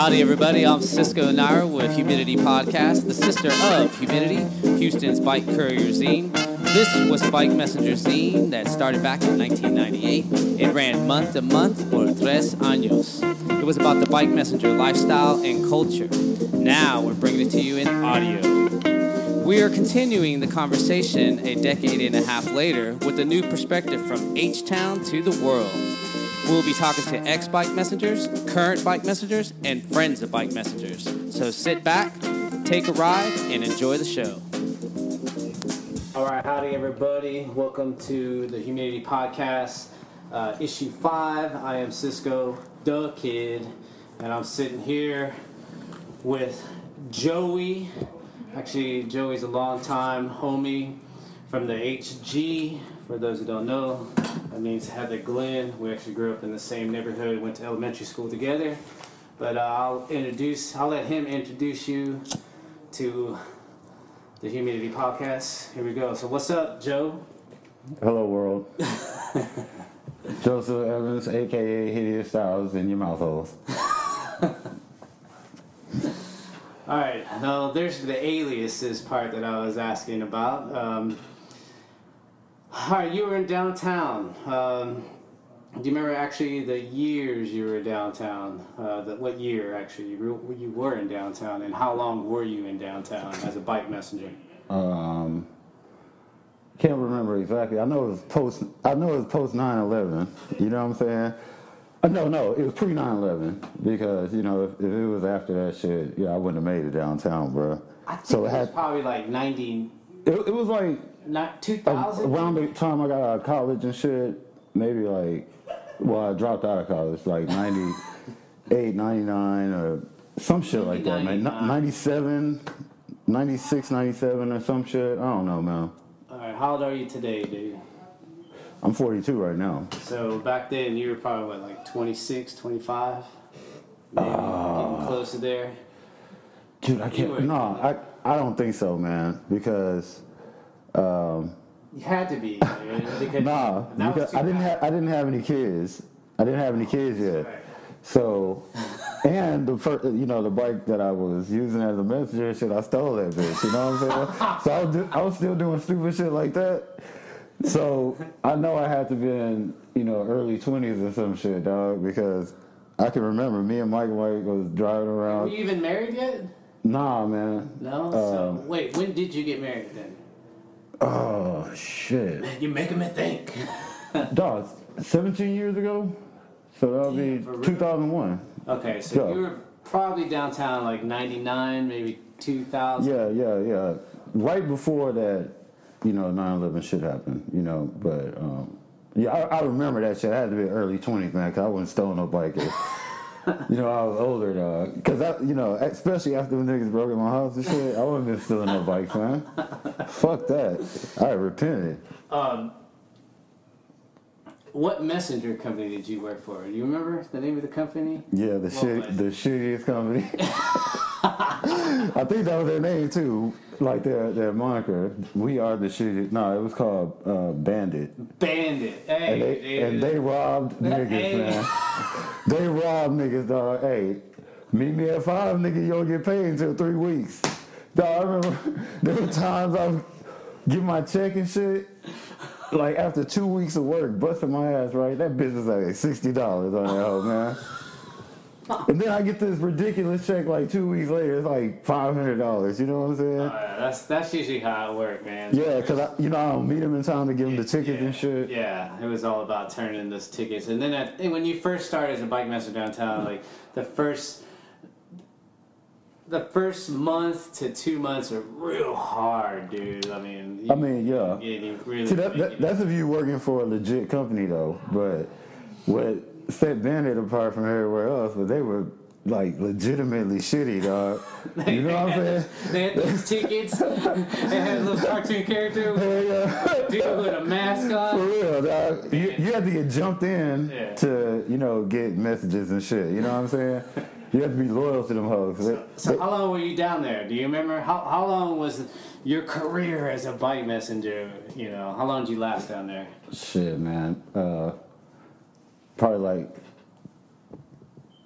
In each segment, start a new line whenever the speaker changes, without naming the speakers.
Howdy, everybody. I'm Cisco Naira with Humidity Podcast, the sister of Humidity, Houston's bike courier zine. This was Bike Messenger zine that started back in 1998. It ran month to month for tres años. It was about the bike messenger lifestyle and culture. Now we're bringing it to you in audio. We are continuing the conversation a decade and a half later with a new perspective from H Town to the world. We'll be talking to ex bike messengers, current bike messengers, and friends of bike messengers. So sit back, take a ride, and enjoy the show. All right, howdy, everybody. Welcome to the Humidity Podcast, uh, issue five. I am Cisco, the kid, and I'm sitting here with Joey. Actually, Joey's a long time homie from the HG. For those who don't know, that means Heather Glenn. We actually grew up in the same neighborhood, went to elementary school together. But uh, I'll introduce, I'll let him introduce you to the Humidity Podcast. Here we go. So, what's up, Joe?
Hello, world. Joseph Evans, aka Hideous Styles, in your mouth holes.
All right. Now, there's the aliases part that I was asking about. Um, all right, you were in downtown. Um, do you remember actually the years you were downtown? Uh, the, what year actually you were, you were in downtown, and how long were you in downtown as a bike messenger?
Um, can't remember exactly. I know it was post. I know it was post 9/11. You know what I'm saying? Uh, no, no, it was pre 9/11 because you know if, if it was after that shit, yeah, I wouldn't have made it downtown, bro.
I think
So
it
it
was
had.
probably like 90,
It, it was like
not
uh,
2000.
around the time I got out of college and shit. Maybe like, well, I dropped out of college like 98, 99, or some shit like that, man. 97, 96, 97, or some shit. I don't know, man.
All right, how old are you today, dude?
I'm 42 right now.
So back then you were probably what, like 26, 25? Maybe
Ah.
getting close to there.
Dude, I can't. No, I, I don't think so, man. Because, um,
You had to be. because
nah, because I didn't have I didn't have any kids. I didn't have any kids yet.
Right.
So, and the first, you know, the bike that I was using as a messenger, shit, I stole that bitch. You know what I'm saying? so I was, do, I was still doing stupid shit like that. So I know I had to be in, you know, early 20s or some shit, dog, because I can remember me and Mike White was driving
Were
around.
you even married yet?
Nah, man.
No. so
Um,
wait, when did you get married then?
Oh shit,
Man, you're making me think.
dog. 17 years ago. So that'll be
for
2001.
Okay, so
Yeah.
you were probably downtown like 99, maybe 2000.
Yeah, yeah, yeah. Right before that, you know, 9/11 shit happened. You know, but um, yeah, I, I remember that shit. I had to be early 20s, man, because I wasn't stealing no bike. you know, I was older, dog. Because I, you know, especially after the niggas broke in my house and shit, I wasn't been stealing no bikes, man. Fuck that. I repented.
Um, what messenger company did you work for? Do you remember the name of the company?
Yeah, the shit, the shittiest company. I think that was their name too, like their their moniker. We are the shittiest. No, it was called uh, Bandit,
Bandit. Hey,
and they
dude.
and they robbed niggas,
Hey.
man. They robbed niggas, dog. Hey, meet me at five, nigga. You don't get paid until three weeks. Dog, I remember there were times I would get my check and shit. Like after two weeks of work, busting my ass, right? That business like sixty dollars on that hoe, man. And then I get this ridiculous check like two weeks later. It's like five hundred dollars. You know what I'm saying?
Oh, yeah, that's that's usually how it worked, man.
Yeah, cause I, you know I don't meet him in time to give him the ticket
yeah,
and shit.
Yeah, it was all about turning those tickets. And then at, when you first start as a bike master downtown, mm-hmm. like the first the first month to two months are real hard, dude. I mean, you,
I mean, yeah.
yeah, you really.
See, that,
make
that,
it.
that's if you're working for a legit company though. But what set Bandit apart from everywhere else but they were like legitimately shitty, dog. You know what I'm saying?
They had those tickets. they had a little cartoon character with
yeah.
a dude with a mask
For real, dog. You, you had to get jumped in
Yeah.
to, you know, get messages and shit. You know what I'm saying? You have to be loyal to them hoes. They-
So how long were you down there? Do you remember how how long was your career as a bike messenger? You know, how long did you last down there?
Shit, man. Uh, probably like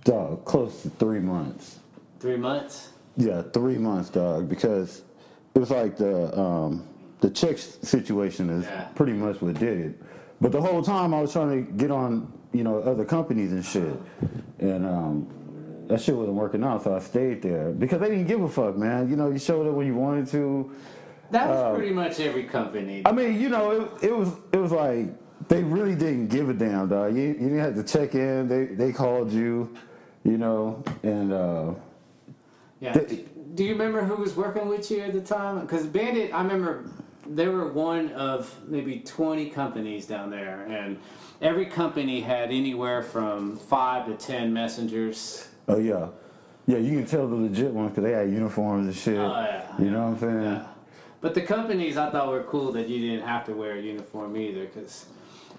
Dog, close to three months.
Three months.
Yeah, three months, dog, because it was like the um, the check situation is
Yeah.
pretty much what did it. But the whole time I was trying to get on, you know, other companies and shit, and um, that shit wasn't working out, so I stayed there because they didn't give a fuck, man. You know, you showed up when you wanted to.
That was
Uh,
pretty much every company.
I mean, you know, it, it was it was like they really didn't give a damn, dog. You, you didn't have to check in. They they called you, you know, and. uh
Yeah.
The-
do, you remember who was working with you at the time? Because Bandit, I remember they were one of maybe 20 companies down there, and every company had anywhere from five to 10 messengers.
Oh yeah, yeah. You can tell the legit ones because they had uniforms and shit.
Oh, yeah,
You know what I'm saying?
Yeah. But the companies I thought were cool that you didn't have to wear a uniform either, because.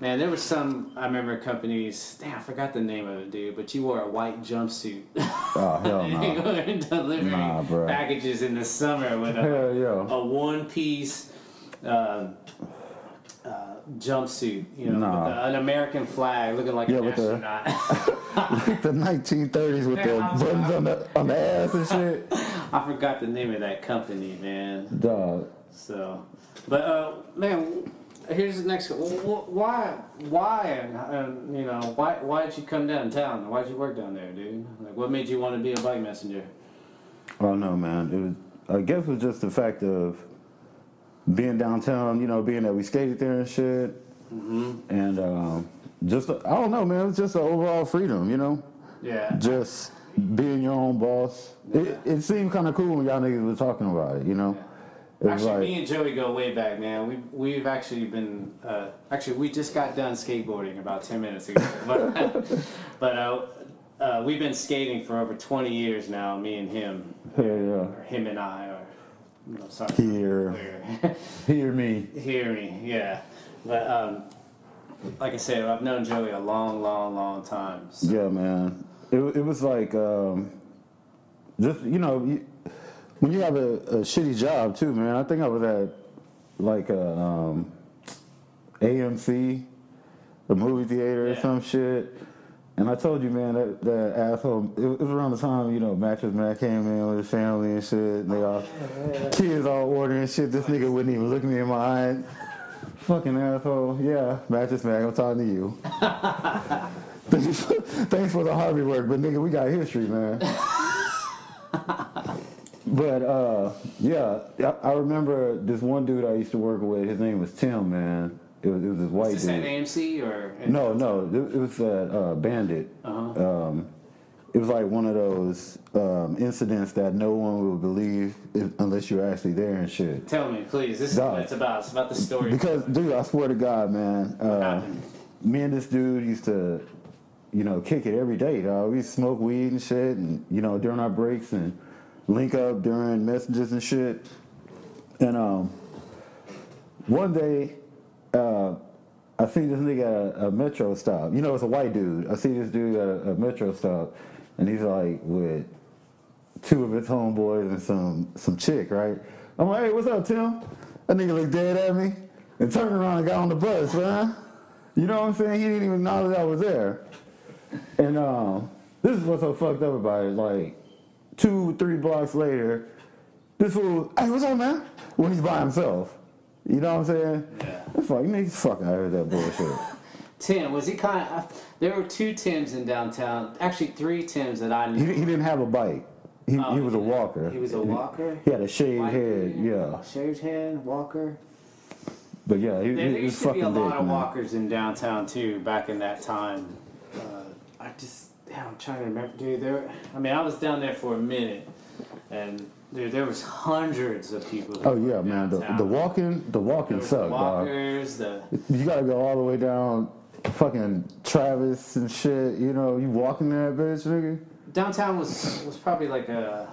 Man, there was some. I remember companies. Damn, I forgot the name of it, dude. But you wore a white jumpsuit.
Oh hell
you
no.
were delivering
Nah, bruh.
packages in the summer with a
hell yeah.
a one piece uh, uh, jumpsuit, you know,
Nah.
with a, an American flag looking like
Yeah,
an
with the-
astronaut.
Like the 1930s with the
Man, I'm
buttons on the on the ass and shit.
I forgot the name of that company, man.
Dog.
So, but uh, man, here's the next. wh- Why, why, uh, you know, why, why did you come downtown? Why did you work down there, dude? Like, what made you want to be a bike messenger?
Oh no, man. It was. I guess it was just the fact of being downtown. You know, being that we skated there and shit,
Mm-hmm.
and um, just I don't know, man. It was just the overall freedom. You know,
Yeah.
just being your own boss. It, it seemed kind of cool when y'all niggas were talking about it. You know. It was
Actually,
like-
me and Joey go way back, man. We we've actually been uh, actually we just got done skateboarding about ten minutes ago, but but uh, uh, we've been skating for over twenty years now. Me and him,
Hell
or him and I, or no, sorry,
yeah.
Or-
hear me.
hear me, yeah. But um, like I said, I've known Joey a long, long, long time. So,
Yeah, man. It, it was like um, just you know you, when you have a, a shitty job too, man. I think I was at like a um, AMC, a movie theater or some shit. And I told you, man, that, that asshole. It was around the time you know Mattress Mack came in with his family and shit. And they all kids all ordering shit. This nigga wouldn't even look me in my eye. Fucking asshole. Yeah, Mattress Mack, I'm talking to you. thanks, for, thanks for the Harvey work, but nigga, we got history, man. but uh, yeah, I, I remember this one dude I used to work with. His name was Tim, man. It was, it was this white
is this
dude.
AMC or
No, no, it, it was uh, uh, Bandit.
Uh-huh.
Um, it was like one of those um, incidents that no one will believe if, unless you're actually there and shit.
Tell me, please. This is
Dog.
what it's about. It's about the story.
Because, dude, I swear to God, man, uh, me and this dude used to, you know, kick it every day. Dog. We smoke weed and shit, and you know, during our breaks and link up during messages and shit. And um, one day, uh, I see this nigga at a, a metro stop. You know, it's a white dude. I see this dude at a, a metro stop, and he's like with two of his homeboys and some some chick, right? I'm like, hey, what's up, Tim? That nigga looked dead at me and turned around and got on the bus, man. You know what I'm saying? He didn't even know that I was there. And um, this is what's so fucked up about it. Like two, three blocks later, this fool, hey, what's up, man? When he's by himself. You know what I'm saying?
Yeah.
It's like, nigga, fuck out of that bullshit.
Tim was he kind of? There were two Tims in downtown. Actually, three Tims that I knew.
he didn't have a bike. He,
Oh,
he was a walker.
He was a walker.
He had a shaved
White
head, yeah.
Shaved head, walker.
But yeah, he,
There,
he,
there
he was
used to be
fucking
a lot
dick,
of
man.
walkers in downtown too back in that time. Uh, I just, I'm trying to remember, dude. There, I mean, I was down there for a minute, and dude, there was hundreds of people.
Oh yeah, man. The, the walking, the walking sucked, dog.
walkers, the
You gotta go all the way down, fucking Travis and shit. You know, you walking that bitch, nigga.
downtown was was probably like a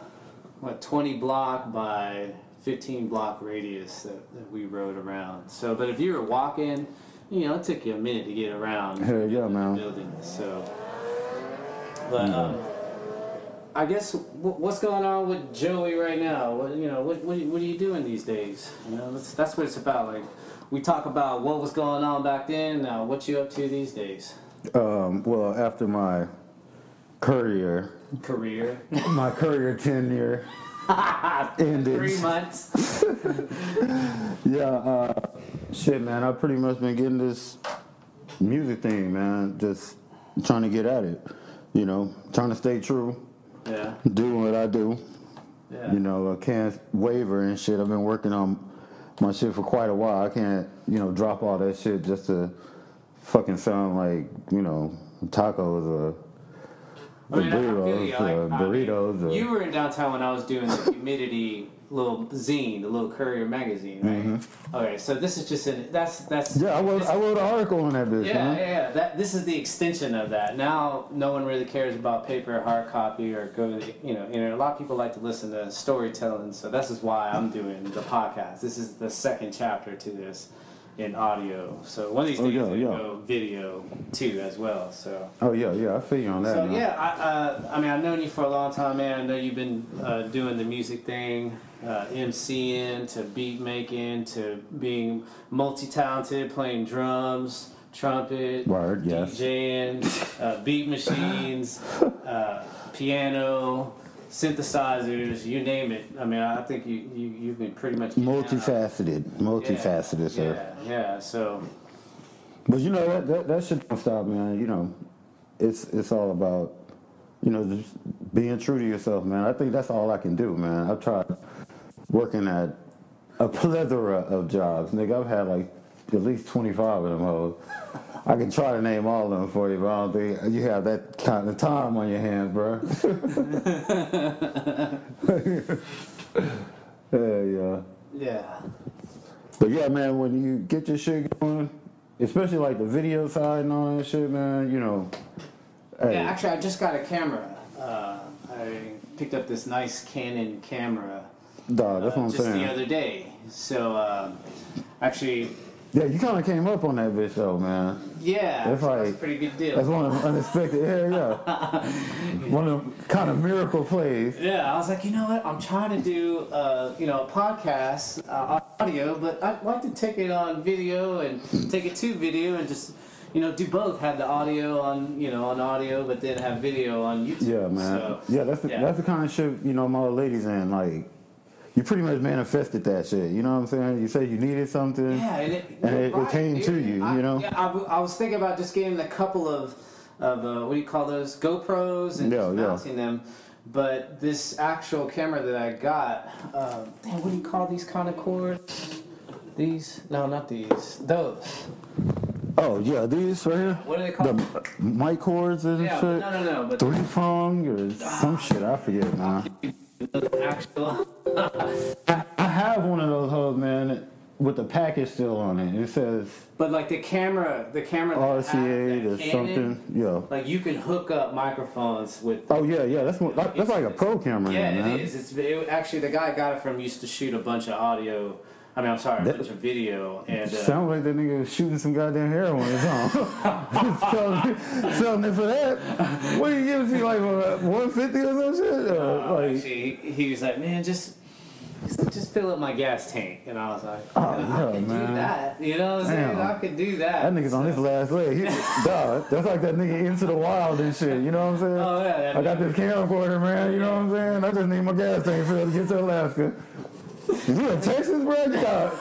what 20 block by 15 block radius that, that we rode around. So, but if you were walking, you know, it took you a minute to get around.
Hell yeah, man.
Building. So, but um, I guess wh- what's going on with Joey right now? What you know, what what, are you- what are you doing these days? You know, that's that's what it's about. Like we talk about what was going on back then. Now, what you up to these days?
Um, well, after my courier,
career.
my career tenure ended.
Three months.
Yeah, uh, shit, man. I've pretty much been getting this music thing, man. Just trying to get at it. You know, trying to stay true,
Yeah.
doing what I do.
Yeah.
You know, I can't waver and shit. I've been working on my shit for quite a while. I can't, you know, drop all that shit just to fucking sound like, you know, tacos or
I mean, I feel
burritos,
you. I mean,
or,
you were in downtown when I was doing the humidity little zine, the little courier magazine, right? Okay, so this is just an that's that's
Mm-hmm. yeah, I wrote, I wrote an article on that bitch,
yeah,
man.
yeah, yeah. That this is the extension of that. Now no one really cares about paper, hard copy, or go to the you know. You know, a lot of people like to listen to storytelling, so this is why I'm doing the podcast. This is the second chapter to this in audio. So one of these
Oh,
days
yeah, yeah.
go video too as well. So.
Oh, yeah, yeah, I feel you on that,
So
man.
yeah, I, uh, I mean, I've known you for a long time, man. I know you've been uh, doing the music thing, uh, MCing to beat making to being multi-talented, playing drums, trumpet,
Word, yes.
DJing, uh, beat machines, uh, piano, synthesizers, you name it. I mean, I think you, you you've been pretty much
Multifaceted, multifaceted, sir.
Yeah, yeah. So
But you know that that, that shit don't stop, man. You know, it's it's all about you know just being true to yourself, man. I think that's all I can do, man. I've tried working at a plethora of jobs, nigga. I've had like at least twenty five of them hoes. I can try to name all of them for you, but I don't think you have that kind of time on your hands, bro. yeah, yeah.
yeah,
But yeah, man, when you get your shit going, especially like the video side and all that shit, man, you know. Hey,
Yeah, actually, I just got a camera. Uh, I picked up this nice Canon camera
dog, that's
uh,
what I'm
just
saying.
the other day. So, uh, actually,
yeah, you kind of came up on that bitch though, man.
yeah,
That's like-
that's a pretty good deal.
That's one of the unexpected. Yeah, yeah. one of the kind of miracle plays.
Yeah, I was like, you know what? I'm trying to do, uh, you know, a podcast uh, audio, but I'd like to take it on video and take it to video and just, you know, do both. Have the audio on, you know, on audio, but then have video on YouTube.
Yeah, man.
So,
yeah, that's the,
yeah.
that's the kind of shit you know my old ladies in. Like, you pretty much manifested that shit. You know what I'm saying? You said you needed something.
Yeah, and it,
And it- it came to you,
I,
you know?
Yeah, I, I was thinking about just getting a couple of, of uh, what do you call those GoPros and
Yeah,
just
yeah.
mounting them. But this actual camera that I got, uh, damn, what do you call these kind of cords? These? No, not these. Those.
Oh yeah, these right here.
What are they
The
called?
mic cords and
yeah,
shit.
no, no, no. But
Three prong or some shit. I forget, man.
the actual.
I have one of those hoes, man, with the package still on it. It says
But like the camera, the camera. that I have,
RCA
that
or
Canon,
something. Yeah.
Like you can hook up microphones with
Oh yeah, yeah. That's what, that's like a pro camera,
Yeah,
man.
it is. It's it, actually the guy I got it from used to shoot a bunch of audio. I mean, I'm sorry, a
That-
bunch of video, and uh,
Sounds like that nigga was shooting some goddamn heroin or something. selling, selling it for that. What do you give me like uh, 150 or some shit? Uh,
uh,
like,
actually, he was like, "Man, just." Just fill up my gas tank, and I was like,
Oh,
"I
yeah,
could
man.
do that." You know what I'm saying? I could do that.
that nigga's on his last leg. He, dog, that's like that nigga into the wild and shit. You know what I'm saying?
Oh yeah,
I got this camcorder, man. You know what I'm saying? I just need my gas tank filled to get to Alaska. You in Texas, bro? You got,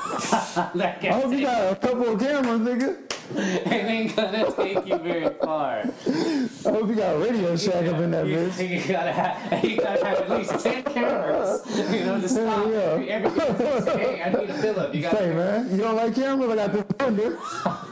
I hope you got a couple of cameras, nigga.
it ain't gonna take you very far.
I hope you got a Radio Shack up in that
you,
bitch.
you gotta have, you gotta have at least ten cameras, you know, to stop
yeah.
every, every Hey, I need a fill up. You gotta
Say, man, you don't like cameras? I got this thunder.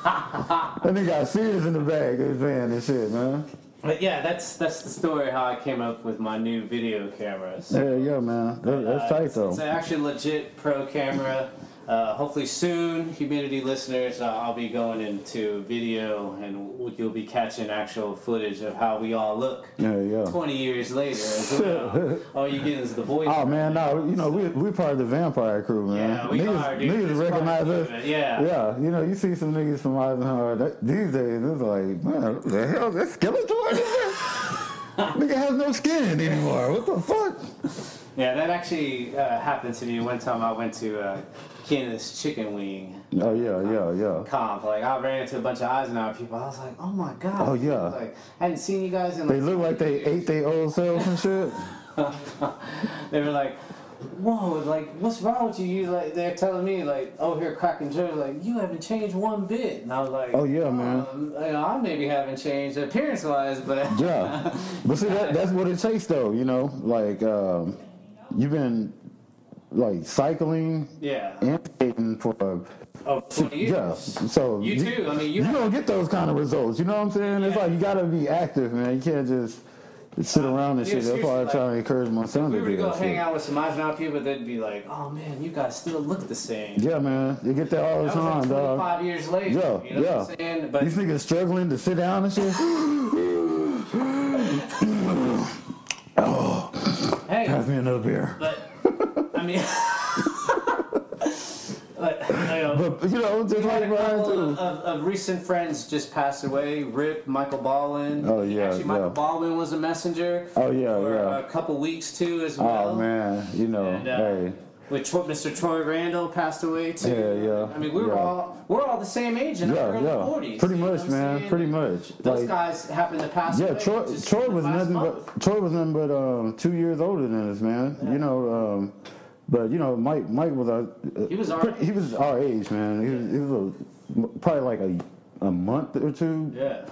that nigga got Sears in the bag of his van and shit, man.
But yeah, that's that's the story how I came up with my new video cameras.
Yeah, yeah, man. That, that's
Uh,
tight,
it's,
though.
it's an actually legit pro camera. Uh, hopefully soon, humidity listeners, uh, I'll be going into video and you'll be catching actual footage of how we all look
Yeah, yeah.
20 years later. well. all you get is the voice.
Oh man, no, you know we we part of the vampire crew, man.
Yeah, we
niggas,
are, dude.
niggas recognize us.
yeah.
yeah. You know, you see some niggas from Eisenhower that, these days. It's like, man, the hell? Is that Skeletor? Nigga has no skin anymore. What the fuck?
Yeah, that actually uh, happened to me one time. I went to uh, this chicken wing
Oh yeah, yeah, yeah.
comp. Like I ran into a bunch of Eisenhower people. I was like, oh my god.
Oh, yeah.
I like I hadn't seen you guys in
They
like.
look like they ate their old self and shit.
they were like, whoa, like what's wrong with you? You like they're telling me like, oh here cracking jokes like you haven't changed one bit. And I was like,
Oh, yeah, man.
um, you know, I maybe haven't changed appearance wise, but
Yeah, but see that that's what it takes though. You know, like um, you've been like cycling
yeah.
and skating for uh,
Oh, 20 years.
yeah. So
You too. I mean, you
you don't get those kind of results. You know what I'm saying? It's like you gotta be active, man. You can't just sit around and
Yeah,
shit. That's why I
seriously,
try
like,
to encourage my son
If we
to
were to
do
go hang
shit.
out with some Eisenhower people, they'd be like, "Oh man, you guys still look the same."
Yeah, man. You get that all the
That was like
time, dog.
25 years later.
Yeah,
you know
yeah.
what I'm saying? But
These niggas struggling to sit down and shit.
oh, hey,
Pass me another beer.
I mean, you know,
But you know, just
we had
like
a couple
too.
of, of, of recent friends just passed away. Rip, Michael Baldwin.
Oh, yeah,
Actually, Michael
yeah.
Baldwin was a messenger
Oh yeah,
for
yeah.
a couple weeks too, as well.
Oh man, you know,
And, uh,
hey,
With Tro- Mr. Troy Randall passed away too.
Yeah, yeah,
I mean, we were
yeah.
all we're all the same age in our
yeah,
early
yeah,
40s.
pretty
you know
much,
I'm
man,
saying?
pretty much.
Those
Like,
guys happened to pass
yeah,
away.
Troy,
just
Troy was
last
nothing
month.
but Troy was nothing but um, two years older than us, man. You know, um, but you know, Mike, Mike was our, uh,
He was our
he was our age, man. He was, he was a, probably like a a month or two
Yeah.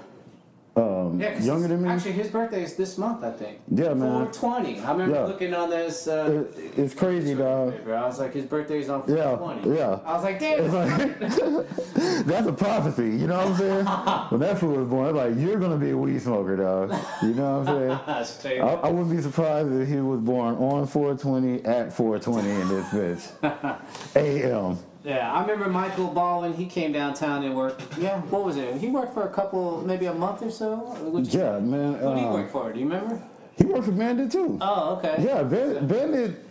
Um,
Yeah,
younger than me.
Actually, his birthday is this month, I think.
Yeah, man.
420. I remember
Yeah.
looking on this. Uh,
It- it's crazy, dog.
paper. I was like, his birthday's on
Yeah,
420.
yeah.
I was like, damn.
Like that's a prophecy, you know what I'm saying? when that fool was born, I'm like you're gonna be a weed smoker, dog. You know what I'm saying? I, I wouldn't be surprised if he was born on 420 at 420 in this bitch. A.M.
Yeah, I remember Michael Baldwin. He came downtown and worked. Yeah, what was it? He worked for a couple, maybe a month or so.
Yeah, man.
Who did he
uh,
work for? Do you remember?
he worked for Bandit too.
Oh, okay.
Yeah, Bandit, Bandit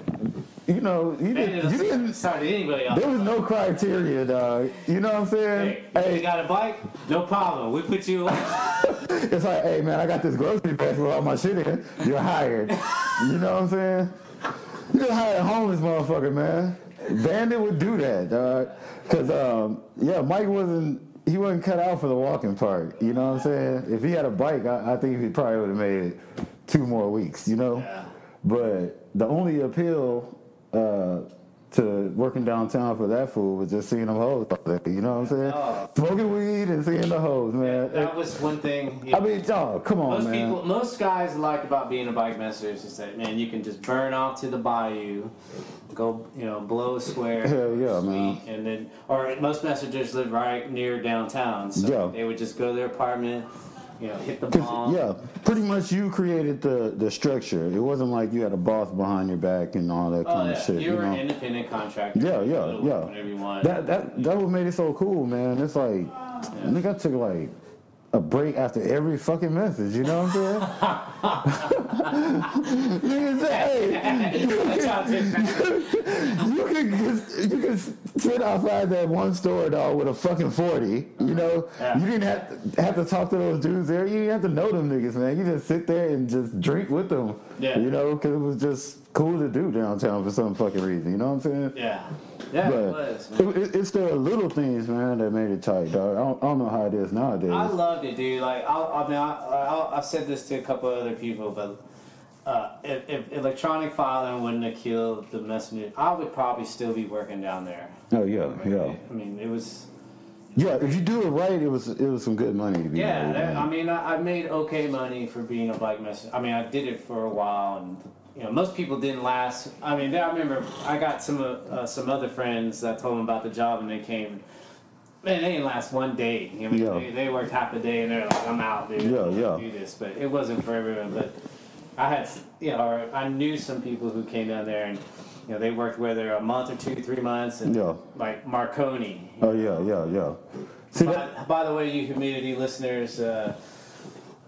you know, you,
Bandit
didn't, you didn't.
start anybody off.
There was no criteria, dog. You know what I'm saying?
Hey, you got a bike? No problem. We put you.
It's like, hey man, I got this grocery bag with all my shit in. You're hired. you know what I'm saying? You just hired a homeless motherfucker, man. Bandit would do that, dog. Cause um, yeah, Mike wasn't he wasn't cut out for the walking part. You know what I'm saying? If he had a bike, I, I think he probably would have made it two more weeks. You know.
Yeah.
But the only appeal uh, to working downtown for that fool was just seeing them hoes. You know what I'm saying?
Oh.
Smoking weed and seeing the hoes, man.
That was one thing.
I mean, dog, come on,
Most
man.
people, most guys like about being a bike messenger is that man, you can just burn off to the bayou, go, you know, blow a square.
Hell yeah,
sweet,
man.
And then, or most messengers live right near downtown, so
Yeah.
they would just go to their apartment, you know, hit the bomb.
yeah, pretty much you created the, the structure. It wasn't like you had a boss behind your back and all that
Oh
kind
yeah,
of shit.
you
You
were
know?
an independent contractor.
Yeah, yeah,
go to work
yeah.
Whenever you want.
That that that what made it so cool, man. It's like, I think I took like a break after every fucking message. You know what I'm saying? Nigga say, hey,
That's how I did that.
you can you can sit outside that one store dog with a fucking forty. You know,
Yeah.
you didn't have to, have to talk to those dudes there. You didn't have to know them niggas, man. You just sit there and just drink with them.
Yeah.
You know, because it was just cool to do downtown for some fucking reason. You know what I'm saying?
yeah, yeah, it was.
It, it, it's the little things, man, that made it tight, dog. I don't, I don't know how it is nowadays.
I loved it, dude. Like, I, I mean, I, I, I've said this to a couple other people, but uh, if, if electronic filing wouldn't have killed the messenger, I would probably still be working down there.
oh yeah, yeah,
I mean, it was.
yeah. If you do it right, it was it was some good money to be
Yeah,
made.
that. I mean, I, I made okay money for being a bike messenger. I mean, I did it for a while, and you know, most people didn't last. I mean, I remember I got some uh, uh, some other friends that told them about the job, and they came. Man, they didn't last one day. I mean,
Yeah.
they, they worked half a day, and they're like, "I'm out, dude.
Yeah, yeah.
Do this, but it wasn't for everyone. But I had, you know, or I knew some people who came down there, and you know, they worked whether a month or two, three months, and
Yeah.
like Marconi.
oh yeah, yeah, yeah. See
By, by the way, you humidity listeners, uh,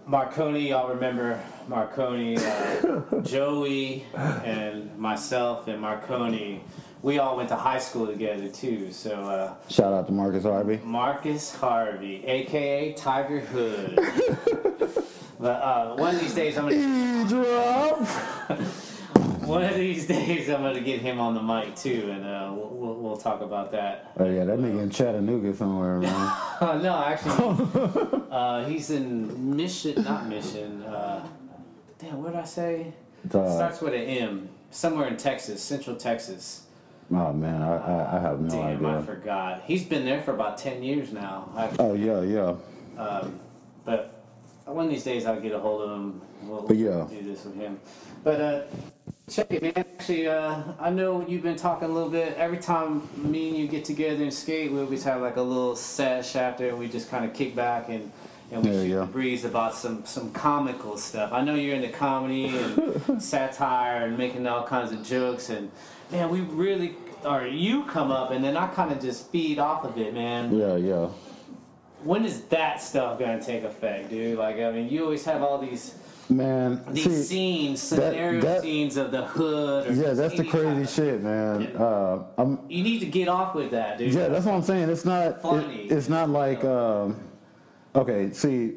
Marconi, y'all remember Marconi, uh, Joey, and myself and Marconi. We all went to high school together too. So uh,
Shout out to Marcus Harvey.
Marcus Harvey, aka Tiger Hood. but uh, one of these days, I'm gonna
drop.
one of these days I'm gonna get him on the mic too, and uh, we'll, we'll, we'll talk about that.
Oh yeah, that nigga in Chattanooga somewhere, man.
no, actually, uh, he's in Mission, not Mission. Damn, what did I say?
Uh,
Starts with an M. Somewhere in Texas, Central Texas.
oh man, I, I, I have no idea.
Damn, I forgot. He's been there for about ten years now. I,
Oh yeah, yeah.
um, but one of these days I'll get a hold of him. We'll
But yeah.
do this with him. But uh, check it, man. Actually, uh, I know you've been talking a little bit. Every time me and you get together and skate, we always have like a little sesh after, and we just kind of kick back and. And we shoot the breeze about some, some comical stuff. I know you're into comedy and satire and making all kinds of jokes and man, we really or you come up and then I kind of just feed off of it, man
Yeah, yeah.
when is that stuff gonna take effect, dude? Like, I mean, you always have all these
Man,
these
see,
scenes, scenario
that-
scenes of the hood. Or
yeah, that's the crazy shit, man.
Yeah.
Uh, I'm
You need to get off with that, dude.
Yeah, that's what I'm saying. It's not. it-
Funny.
it's not like. Um, okay, see,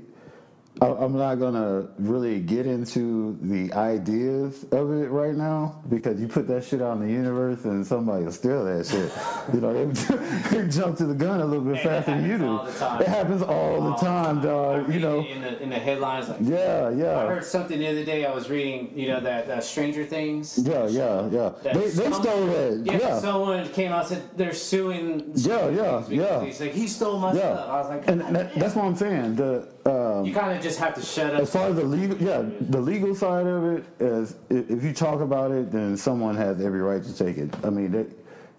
I'm not gonna really get into the ideas of it right now because you put that shit out in the universe and somebody will steal that shit. you know, they, they jump to the gun a little bit
And
faster than you do.
happens all the time.
It happens all the
All
time,
I
dog. You know.
in the in the headlines. Like,
Yeah, yeah.
I heard something the other day. I was reading, you know, that uh, Stranger Things.
Yeah, yeah, yeah. They, they stole it.
Yeah,
Yeah.
someone came out and said they're suing.
Yeah, yeah, yeah.
He's like, he stole my
Yeah.
stuff. I was like,
And that, that's what I'm saying. The um,
you kind of just have to shut up.
As far as the legal, yeah, the legal side of it is if you talk about it, then someone has every right to take it. I mean, they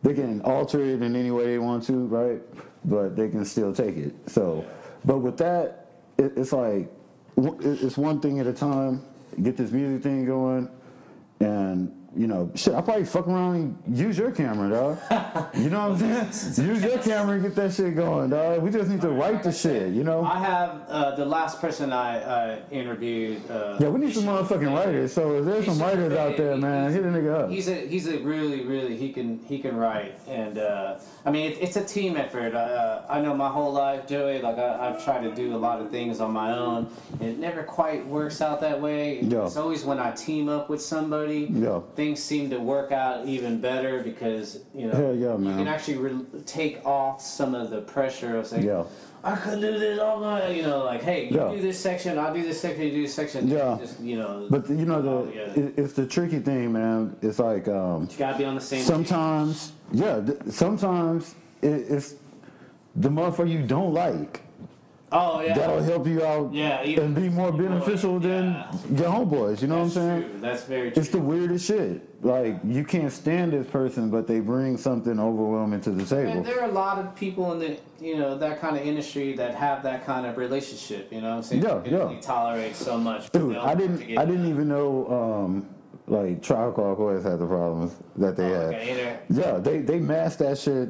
they can alter it in any way they want to, right? But they can still take it. So, but with that, it, it's like it's one thing at a time. Get this music thing going, and you know, shit. I probably fuck around and use your camera, dog. You know what I'm saying? Use your camera and get that shit going, dog. We just need to write the shit, you know.
I have uh, the last person I uh, interviewed. Uh,
Yeah, we need some motherfucking writers. So if there's some writers out there,
he-
man, hit a nigga up.
He's a he's a really really he can he can write and uh, I mean it, it's a team effort. Uh, I know my whole life, Joey. Like I, I've tried to do a lot of things on my own. It never quite works out that way.
Yeah.
It's always when I team up with somebody,
Yeah.
Things seem to work out even better because you know
Hell yeah,
you can actually re- take off some of the pressure of saying.
Yeah.
I could do this all my, you know, like, hey, you
Yeah.
do this section, I'll do this section, you do this section.
Yeah.
Just, you know,
But you know
Oh,
the it, it's the tricky thing, man. It's like um,
you gotta be on the same.
sometimes, yeah, th- sometimes it, it's the motherfucker you don't like
Oh yeah.
that'll help you out
Yeah, even-
and be more beneficial than
Yeah.
your homeboys. You know
That's
what I'm saying?
True. That's very true.
It's the weirdest shit. Like you can't stand this person, but they bring something overwhelming to the table.
and there are a lot of people in the you know that kind of industry that have that kind of relationship. You know what I'm saying?
Yeah, yeah.
only tolerate so much.
Dude, I didn't. I didn't even know. Um, like Tribe Called Quest had the problems that they
Oh,
had.
okay,
Yeah, they they masked that shit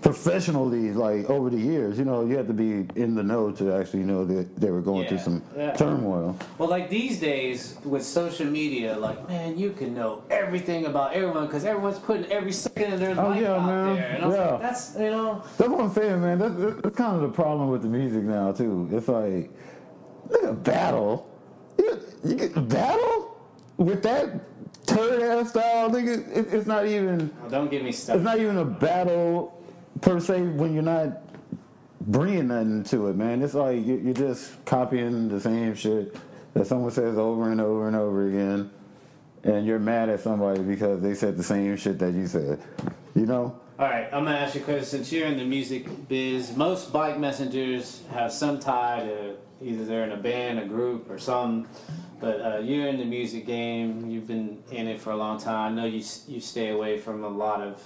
professionally, like over the years. You know, you had to be in the know to actually know that they were going through some
yeah.
turmoil.
Well, like these days with social media, like man, you can know everything about everyone because everyone's putting every second of their
Oh,
life
yeah,
out
man.
there. And I was
Yeah.
like, that's you know.
That's what I'm saying, man. That's, that's kind of the problem with the music now too. It's like, look at battle. You, you get battle with that turd ass style, nigga. It, it's not even.
Well, don't get me stuck.
It's not even a battle per se when you're not bringing nothing to it, man. It's like you- you're just copying the same shit that someone says over and over and over again, and you're mad at somebody because they said the same shit that you said. You know?
All right, I'm gonna ask you a question. Since you're in the music biz, most bike messengers have some tie to either they're in a band, a group, or some. But uh, you're in the music game. You've been in it for a long time. I know you you stay away from a lot of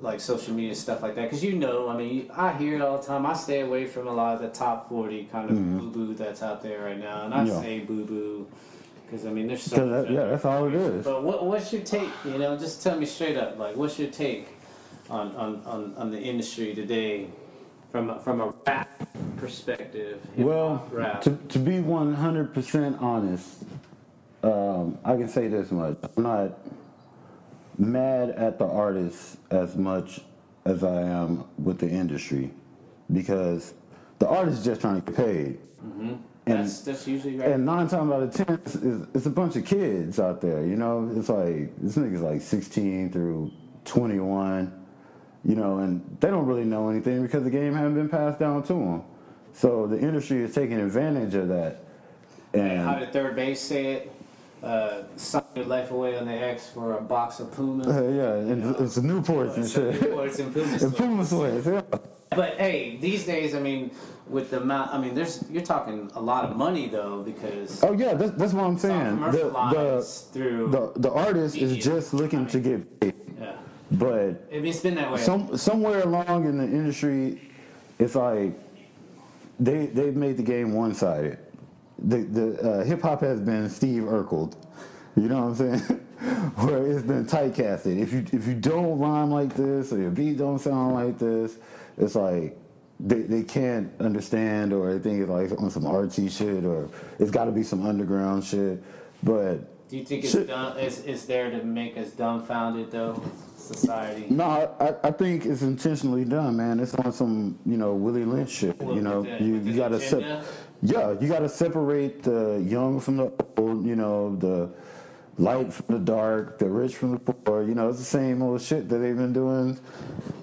like social media stuff like that because you know. I mean, I hear it all the time. I stay away from a lot of the top 40 kind of boo boo that's out there right now, and I
Mm-hmm. Yeah.
say boo boo because I mean there's so.
That, yeah, that's all it is.
but what, what's your take? You know, just tell me straight up. Like, what's your take on on, on, on the industry today, from a, from a rap perspective?
Well,
rap.
to, to be 100% honest, um, I can say this much. I'm not mad at the artists as much as I am with the industry because the artist is just trying to get paid. Mm-hmm. And,
that's that's usually right.
and nine times out of ten, it's, it's, a bunch of kids out there. You know, it's like this nigga's like 16 through 21. you know, and they don't really know anything because the game hasn't been passed down to them. So the industry is taking advantage of that.
And how did 3rd Bass say it? Uh, sign your life away on the X for a box of Puma.
Uh, yeah, and it's a Newports and shit.
Newports and Puma
and Puma sweats, yeah.
But hey, these days, I mean, with the amount, I mean, there's you're talking a lot of money though because.
Oh yeah, that's, that's what I'm saying. The the,
through
the the artist is just looking to get paid.
Yeah.
But
it's been that way.
Some somewhere along in the industry, it's like they they've made the game one sided. The the uh, hip hop has been Steve Urkel. You know what I'm saying? Where it's been typecasted. If you if you don't rhyme like this or your beat don't sound like this, it's like they, they can't understand or they think it's like on some artsy shit or it's got to be some underground shit. But
do you think it's shit, dumb, it's, it's there to make us dumbfounded though? Society.
No, I, I think it's intentionally done, man. It's on some you know Willie Lynch shit. you know, the, you, you gotta se- yeah, you gotta separate the young from the old. You know, the light from the dark, the rich from the poor. You know, it's the same old shit that they've been doing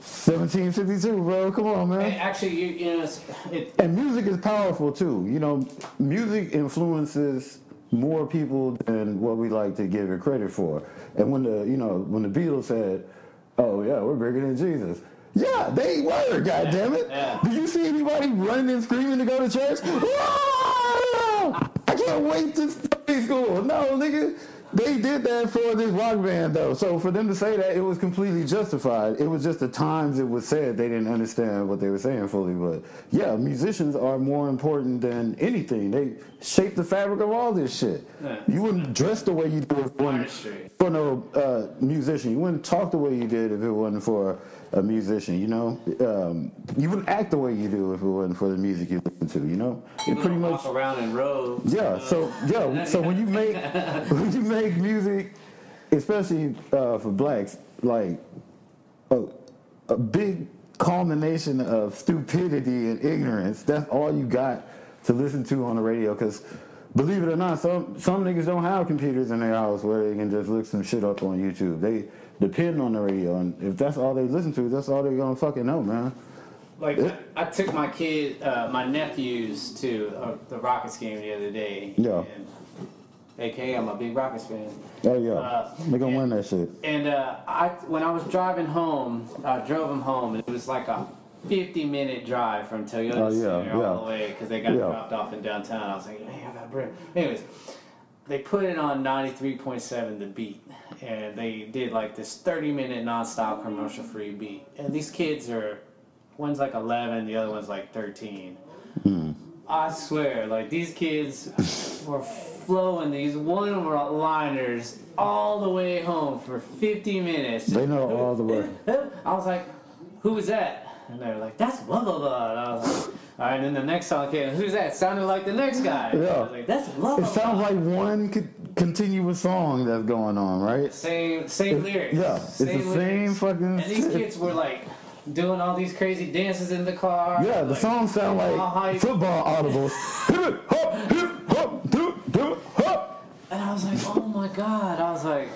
1752, bro. Come on, man.
Hey, actually, you, you know, it,
and music is powerful too. You know, music influences more people than what we like to give it credit for. And when the you know when the Beatles said, "Oh yeah, we're bigger than Jesus." Yeah, they were. God damn it!
Yeah.
Do you see anybody running and screaming to go to church? I can't wait to study school. No, nigga they did that for this rock band though. So for them to say that, it was completely justified. It was just the times it was said they didn't understand what they were saying fully. But yeah, musicians are more important than anything. They shape the fabric of all this shit. Yeah. You wouldn't dress the way you do if it wasn't for no uh, musician. You wouldn't talk the way you did if it wasn't for a musician, you know. Um, you wouldn't act the way you do if it wasn't for the music you listen to, you know.
It pretty much walk around in robes.
Yeah. So yeah. So when you make when you make music, especially uh, for blacks, like a, a big culmination of stupidity and ignorance. That's all you got to listen to on the radio because believe it or not, some some niggas don't have computers in their house where they can just look some shit up on YouTube. They depend on the radio, and if that's all they listen to, that's all they're gonna fucking know, man.
Like it, I, took my kid, uh, my nephews to uh, the Rockets game the other day.
Yeah.
And, AKA, I'm a big Rockets fan.
Oh yeah, uh, they gonna and, win that shit.
And uh, I, when I was driving home, I drove them home, and it was like a 50 minute drive from Toyota oh, yeah, Center yeah. all the way because they got yeah. dropped off in downtown. I was like, man, I got bread. Anyways, they put it on 93.7 the beat. And they did like this 30 minute nonstop commercial free beat. And these kids are one's like 11 the other one's like 13
mm.
i swear like these kids were flowing. These one liners all the way home for 50 minutes.
They know all the way.
I was like who was that? And they were like, that's blah blah blah. And I was like, all right. And then the next song came. Who's that? Sounded like the next guy.
Yeah.
like, that's blah.
It sounds like one continuous song that's going on, right?
Same same
it,
lyrics.
Yeah, it's
same
the
lyrics.
same fucking.
And these kids were like doing all these crazy dances in the car.
Yeah, the
like,
songs sound like football audibles. hip hop, hip hop, do do hop.
And I was like, oh my god. I was like.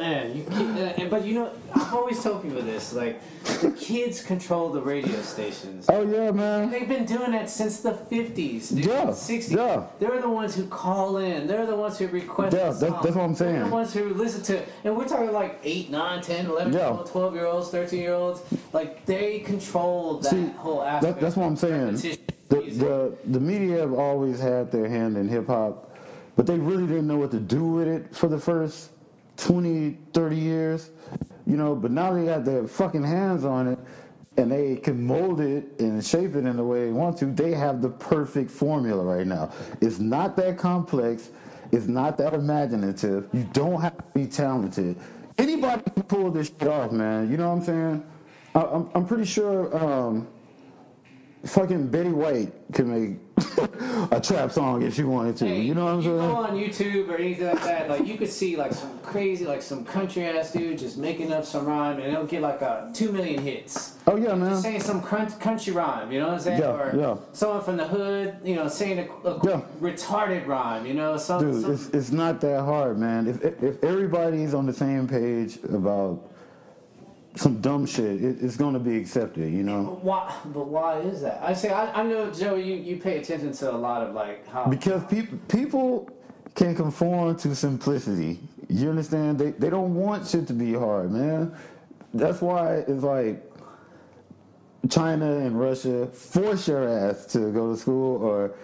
Man, you but you know, I've always told people this. Like, the kids control the radio stations.
Oh yeah, man.
They've been doing that since the fifties,
yeah,
sixties.
Yeah.
They're the ones who call in. They're the ones who request.
Yeah, that's, that's, what I'm saying.
They're the ones who listen to, and we're talking like 8, 9, 10, 11, yeah. 12 year olds, 13 year olds. Like, they control that See, whole aspect.
That, that's what I'm saying. The, the, the media have always had their hand in hip hop, but they really didn't know what to do with it for the first 20, 30 years, you know, but now they got their fucking hands on it and they can mold it and shape it in the way they want to. They have the perfect formula right now. It's not that complex, it's not that imaginative. You don't have to be talented. Anybody can pull this shit off, man. You know what I'm saying? I, am I'm pretty sure um, fucking Betty White can make a trap song if she wanted to. Hey, you know what I'm
you
saying?
Go on YouTube or anything like that. Like you could see like some crazy, like some country ass dude just making up some rhyme, and it'll get like a two million hits.
Oh yeah, man.
Just saying some country rhyme. You know what I'm saying?
Yeah,
or
yeah.
Someone from the hood, you know, saying a, a yeah. retarded rhyme. You know, some,
dude,
some...
it's it's not that hard, man. If if everybody's on the same page about some dumb shit, it, it's gonna be accepted. You know.
Why? But why is that? I say I, I know, Joe. You, you pay attention to a lot of like how
Because people people can conform to simplicity. You understand? They they don't want shit to be hard, man. That's why it's like China and Russia force your ass to go to school or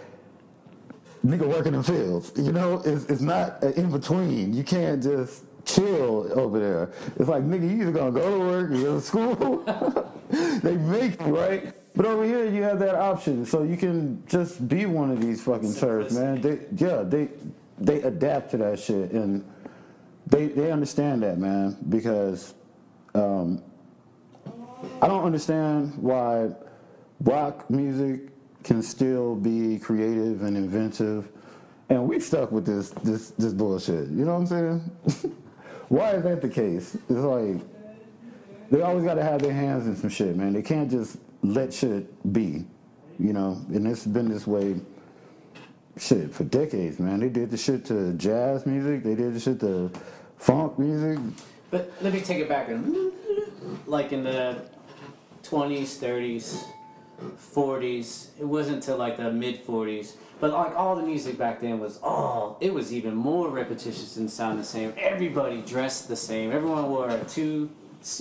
nigga working in fields. You know, it's, it's not an in between. You can't just chill over there. It's like nigga, you either gonna go to work or go to school. they make you right. But over here, you have that option, so you can just be one of these fucking turds, man. They, yeah, they they adapt to that shit, and they they understand that, man, because um, I don't understand why rock music can still be creative and inventive, and we stuck with this this this bullshit. You know what I'm saying? why is that the case? It's like they always got to have their hands in some shit, man. They can't just let shit be, you know. And it's been this way, shit, for decades, man. They did the shit to jazz music. They did the shit to funk music.
But let me take it back. Like in the 20s, 30s, 40s, it wasn't until like the mid 40s. But like all the music back then was all, it was even more repetitious and sound the same. Everybody dressed the same. Everyone wore a two,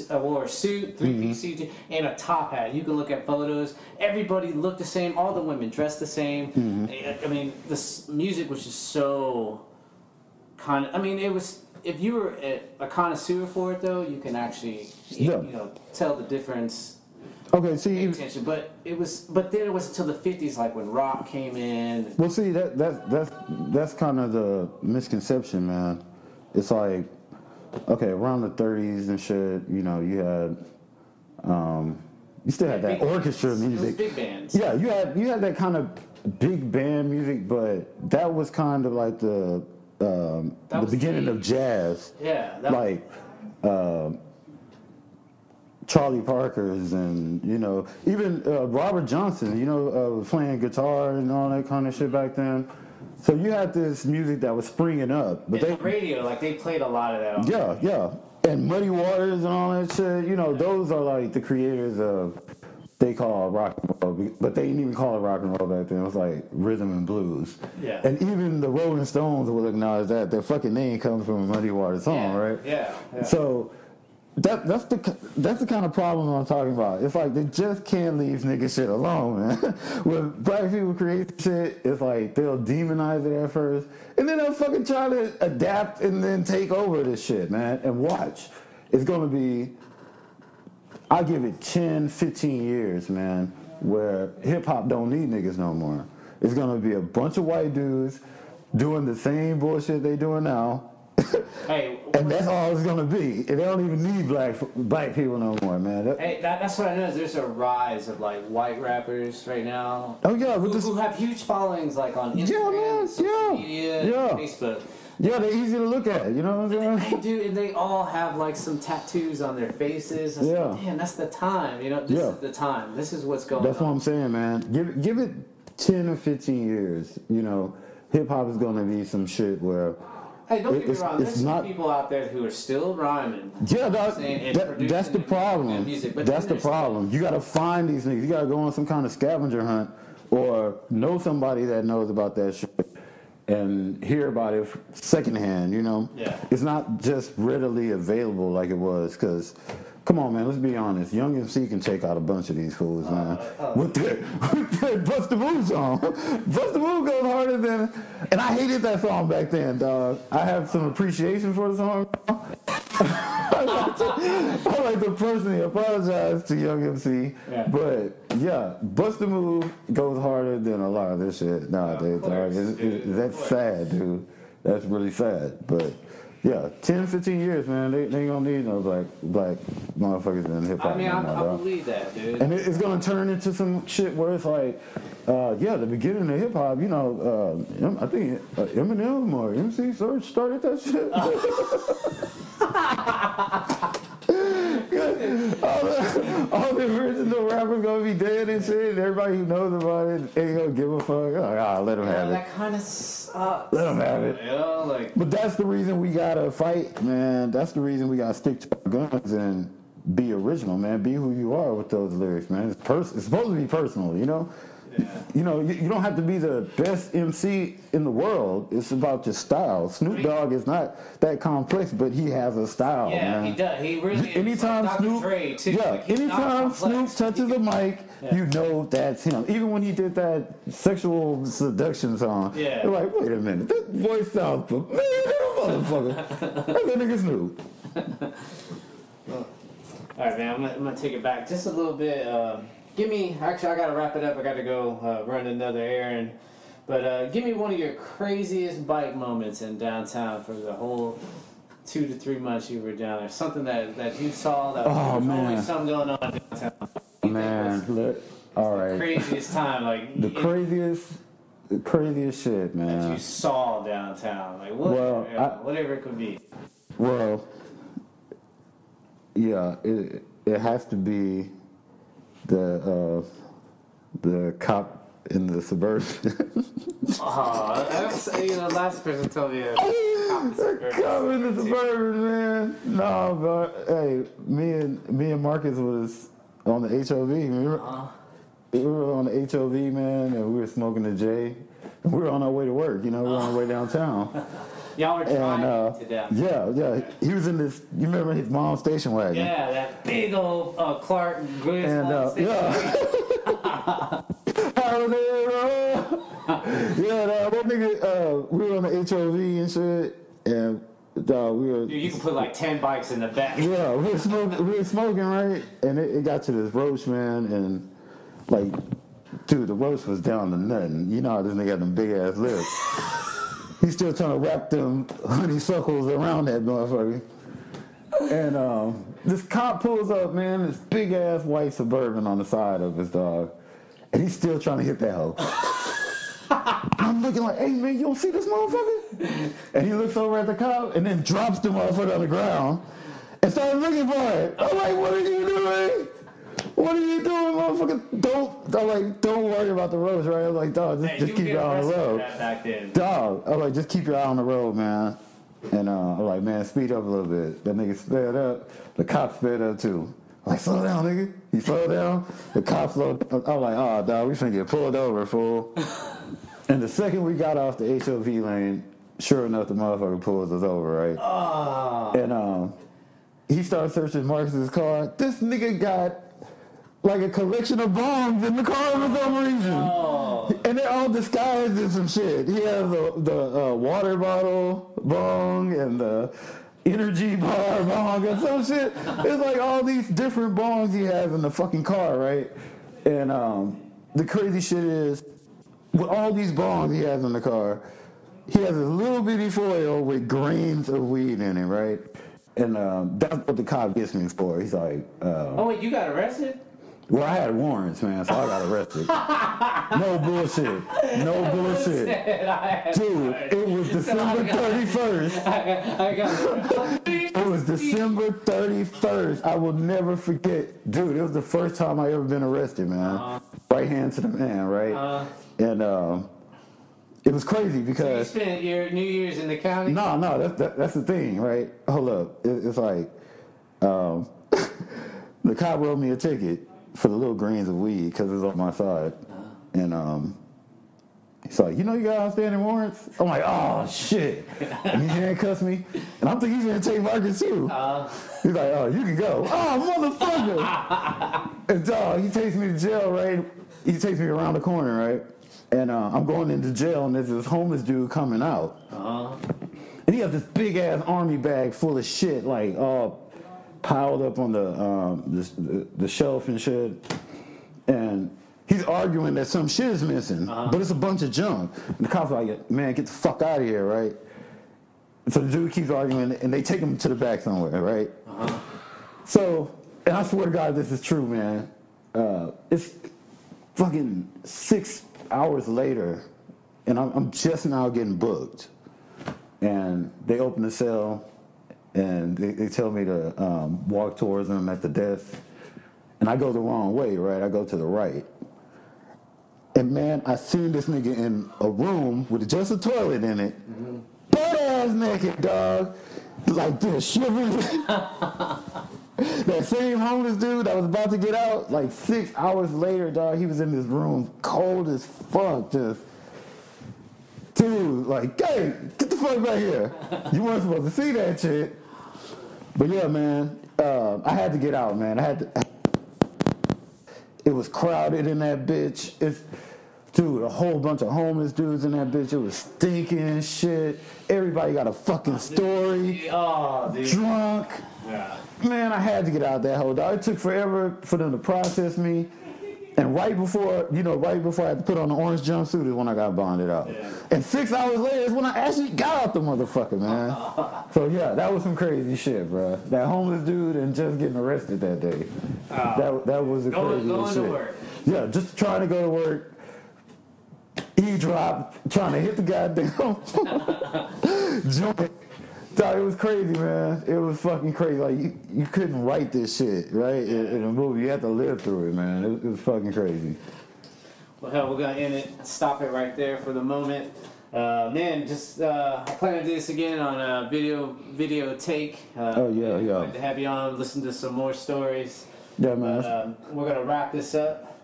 uh, wore a suit, three piece suit, and a top hat. You can look at photos. Everybody looked the same. All the women dressed the same. I I mean, this music was just so kind of. I mean, it was. If you were a, a connoisseur for it, though, you can actually,
Yeah.
you know, tell the difference.
Okay, see,
Pay attention, but it was. But then it was until the '50s, like when rock came in.
Well, see that that that's that's kind of the misconception, man. It's like, okay, around the '30s and shit, you know, you had, um, you still had that orchestra
bands. Was
music.
big bands.
Yeah, you had you had that kind of big band music, but that was kind of like the um, the beginning
the-
of jazz,
Yeah, that,
like. Uh, Charlie Parker's and you know even uh, Robert Johnson, you know, uh, playing guitar and all that kind of shit back then. So you had this music that was springing up, but
and
they
the radio, like they played a lot of that. On
yeah, yeah. And Muddy Waters and all that shit, you know, those are like the creators of they call rock and roll, but they didn't even call it rock and roll back then. It was like rhythm and blues.
Yeah.
And even the Rolling Stones will acknowledge that their fucking name comes from a Muddy Waters song,
yeah,
right?
Yeah, yeah.
So that that's the that's the kind of problem I'm talking about. It's like they just can't leave nigga shit alone, man. when black people create shit, it's like they'll demonize it at first, and then they'll fucking try to adapt and then take over this shit, man. And watch, it's gonna be. I give it 10, 15 years, man, where hip hop don't need niggas no more. It's gonna be a bunch of white dudes doing the same bullshit they doing now.
hey,
And that's all it's gonna be. They don't even need black black people no more, man. That-
Hey, that, that's what I know. Is there's a rise of like white rappers right now
oh yeah,
who,
this,
who have huge followings, like on Instagram,
man,
social
yeah,
media,
yeah.
Facebook.
yeah, they're easy to look at. You know what I'm saying?
dude, and they all have like some tattoos on their faces. I said,
Yeah.
Damn, that's the time. You know, this
Yeah.
is the time. This is what's going
That's what. I'm saying, man. Give give it ten or fifteen years. You know, hip hop is gonna be some shit where.
Hey, don't get me
it's-
wrong.
it's
There's some
not-
people out there who are still rhyming.
Yeah, that,
saying, and
that-
producing
that's the
and-
problem.
music, but
that's
then
the
there's-
problem. You got to find these niggas. You got to go on some kind of scavenger hunt or know somebody that knows about that shit and hear about it secondhand. You know,
Yeah.
it's not just readily available like it was. Because, come on, man, let's be honest. Young MC can take out a bunch of these fools, man.
uh.
with their with their Bust the Move song. Bust the Move goes harder than, and I hated that song back then, dog. I have some appreciation for the song. I like to, I like to personally apologize to Young MC,
Yeah.
but yeah, Bust the Move goes harder than a lot of this shit nowadays.
course,
dog. It's-
dude,
it- that's sad, dude. That's really sad. But yeah, 10, 15 years, man, they, they ain't gonna need no black black motherfuckers in hip hop.
I mean, I, I believe that, dude.
And it, it's gonna turn into some shit where it's like, uh, yeah, the beginning of hip hop. You know, uh, I think uh, Eminem or MC Serch started that shit. all, the, all the original rappers gonna be dead and shit. And everybody who knows about it ain't gonna give a fuck. Like, ah, let them
Yeah,
have it.
that kind of sucks.
Let them have it.
You know, like
But that's the reason we gotta fight, man. That's the reason we gotta stick to our guns and be original, man. Be who you are with those lyrics, man. It's, pers- it's supposed to be personal, you know. You know, you, you don't have to be the best MC in the world. It's about your style. Snoop Dogg is not that complex, but he has a style,
Yeah,
man.
he does. He really.
Anytime
like
Snoop,
too.
yeah,
Like,
anytime Snoop touches a mic,
Yeah.
you know that's him. Even when he did that sexual seduction song,
Yeah.
you're like, wait a minute, that voice sounds familiar, motherfucker. That's that nigga Snoop.
All right, man. I'm gonna, I'm gonna take it back just a little bit. Um, give me. Actually, I gotta wrap it up. I gotta go uh, run another errand. But uh, give me one of your craziest bike moments in downtown for the whole two to three months you were down there. Something that, that you saw that
Oh,
was
man.
always something going on downtown.
Man, look, all
the. Craziest time, like
The craziest, the craziest shit, man.
that you saw downtown, like what,
Well, I-
whatever it could be.
Well, yeah, it it has to be the uh, the cop in the suburban.
Oh, that's, you know, last person told me. uh,
the cop in the suburban, man. No, but hey, me and me and Marcus was on the HOV. Remember?
Uh,
We were on the HOV, man, and we were smoking the J. And we were on our way to work. You know, we were on our way downtown.
y'all were
And uh,
to downtown.
yeah, yeah, he was in this. You remember his mom's station wagon?
Yeah, that big old uh, Clark Griswold
And uh, yeah, yeah, that, that nigga. Uh, we were on the HOV and shit, and uh, we were.
Dude, you can put like 10 bikes in the back.
Yeah, we were smoking. We were smoking, right? And it, it got to this roach, man, and like, dude, the roach was down to nothing. You know how this nigga got them big ass lips. He's still trying to wrap them honeysuckles around that motherfucker. And um, this cop pulls up, man, this big ass white suburban on the side of his dog, and he's still trying to hit that hoe. I'm looking like, hey man, you don't see this motherfucker? And he looks over at the cop and then drops the motherfucker on the ground and starts looking for it. I'm like, what are you doing? What are you doing, motherfucker? Don't, I'm like, don't worry about the roads, right? I'm like, dog, just,
Hey,
just
you
keep
get
your eye on the
arrested for
road.
that back then.
Dog, I'm like, just keep your eye on the road, man. And uh, I'm like, man, speed up a little bit. That nigga sped up. The cop sped up too. I'm like, slow down, nigga. He slowed down. The cop slowed. I'm like, oh, dog, we finna get pulled over, fool. and the second we got off the HOV lane, sure enough, the motherfucker pulls us over, right?
Oh,
And um, he starts searching Marcus's car. This nigga got like a collection of bombs in the car for some reason.
oh.
And they're all disguised in some shit. He has the, the uh, water bottle bong and the energy bar bong and some shit. It's like all these different bongs he has in the fucking car, right? And um, the crazy shit is, with all these bongs he has in the car, he has a little bitty foil with grains of weed in it, right? And um, that's what the cop gets me for. He's like, uh,
Oh, wait, you got arrested?
Well, I had warrants, man, so I got arrested. no bullshit. No bullshit. Dude, it was December 31st.
I got
It was December 31st. I will never forget. Dude, it was the first time I ever been arrested, man. Right hand to the man, right?
Uh,
And um, it was crazy
so you spent your New Year's in the county?
No, no, that's that, that's the thing, right? Hold up, it, it's like um, the cop wrote me a ticket for the little grains of weed because it's on my side, and um, he's like, "You know, you got outstanding warrants." I'm like, "Oh shit!" And he handcuffs me, and I'm thinking he's gonna take Marcus too.
Uh,
He's like, "Oh, you can go." Oh, motherfucker! and dog, he takes me to jail, right? He takes me around the corner, right? And uh, I'm going into jail, and there's this homeless dude coming out.
uh,
And he has this big ass army bag full of shit, like all piled up on the um, the, the shelf and shit. And he's arguing that some shit is missing, but it's a bunch of junk. And the cops are like, "Man, get the fuck out of here!" Right? So the dude keeps arguing, and they take him to the back somewhere, right? So, and I swear to God, this is true, man. Uh, it's fucking six hours later, and I'm, I'm just now getting booked and they open the cell and they, they tell me to um, walk towards them at the desk and i go the wrong way right? I go to the right. And man i seen this nigga in a room with just a toilet in it. Butt ass naked dog. Like this shivering. That same homeless dude that was about to get out, like six hours later, dog, he was in this room, cold as fuck, just. Dude, like, hey, get the fuck back here. You weren't supposed to see that shit. But yeah, man, uh, I had to get out, man. I had to. It was crowded in that bitch. It's dude, a whole bunch of homeless dudes in that bitch. It was stinking and shit. Everybody got a fucking story.
Oh, dude.
Drunk.
Yeah.
Man, I had to get out that hole. Dog. It took forever for them to process me. And right before, you know, right before I had to put on the orange jumpsuit is when I got bonded out.
Yeah.
And six hours later is when I actually got out the motherfucker, man. so yeah, that was some crazy shit, bro. That homeless dude and just getting arrested that day. Oh. that that was the
Going-
craziest
going to
shit.
work.
Yeah, just trying to go to work. E drop, trying to hit the goddamn joint. Dog, it was crazy, man. It was fucking crazy. Like you, you couldn't write this shit, right? In, in a movie, you had to live through it, man. It, was- it was fucking crazy.
Well, hell, we're gonna end it. Stop it right there for the moment. Uh, man, just uh, I plan to do this again on a video video take. Uh,
Oh, yeah, yeah.
Like to have you on, listen to some more stories.
Yeah, man.
Um, we're gonna wrap this up.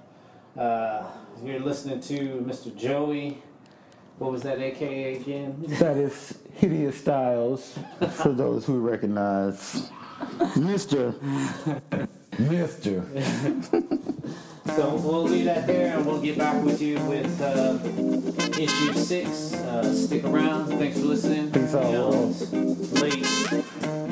Uh, you're listening to Mr. Joey. What was that AKA again?
that is hideous styles for those who recognize Mister. Mister.
So we'll leave that there, and we'll get back with you with uh, issue six. Uh, stick around. Thanks for listening.
Peace out,
You know,
world.
Late.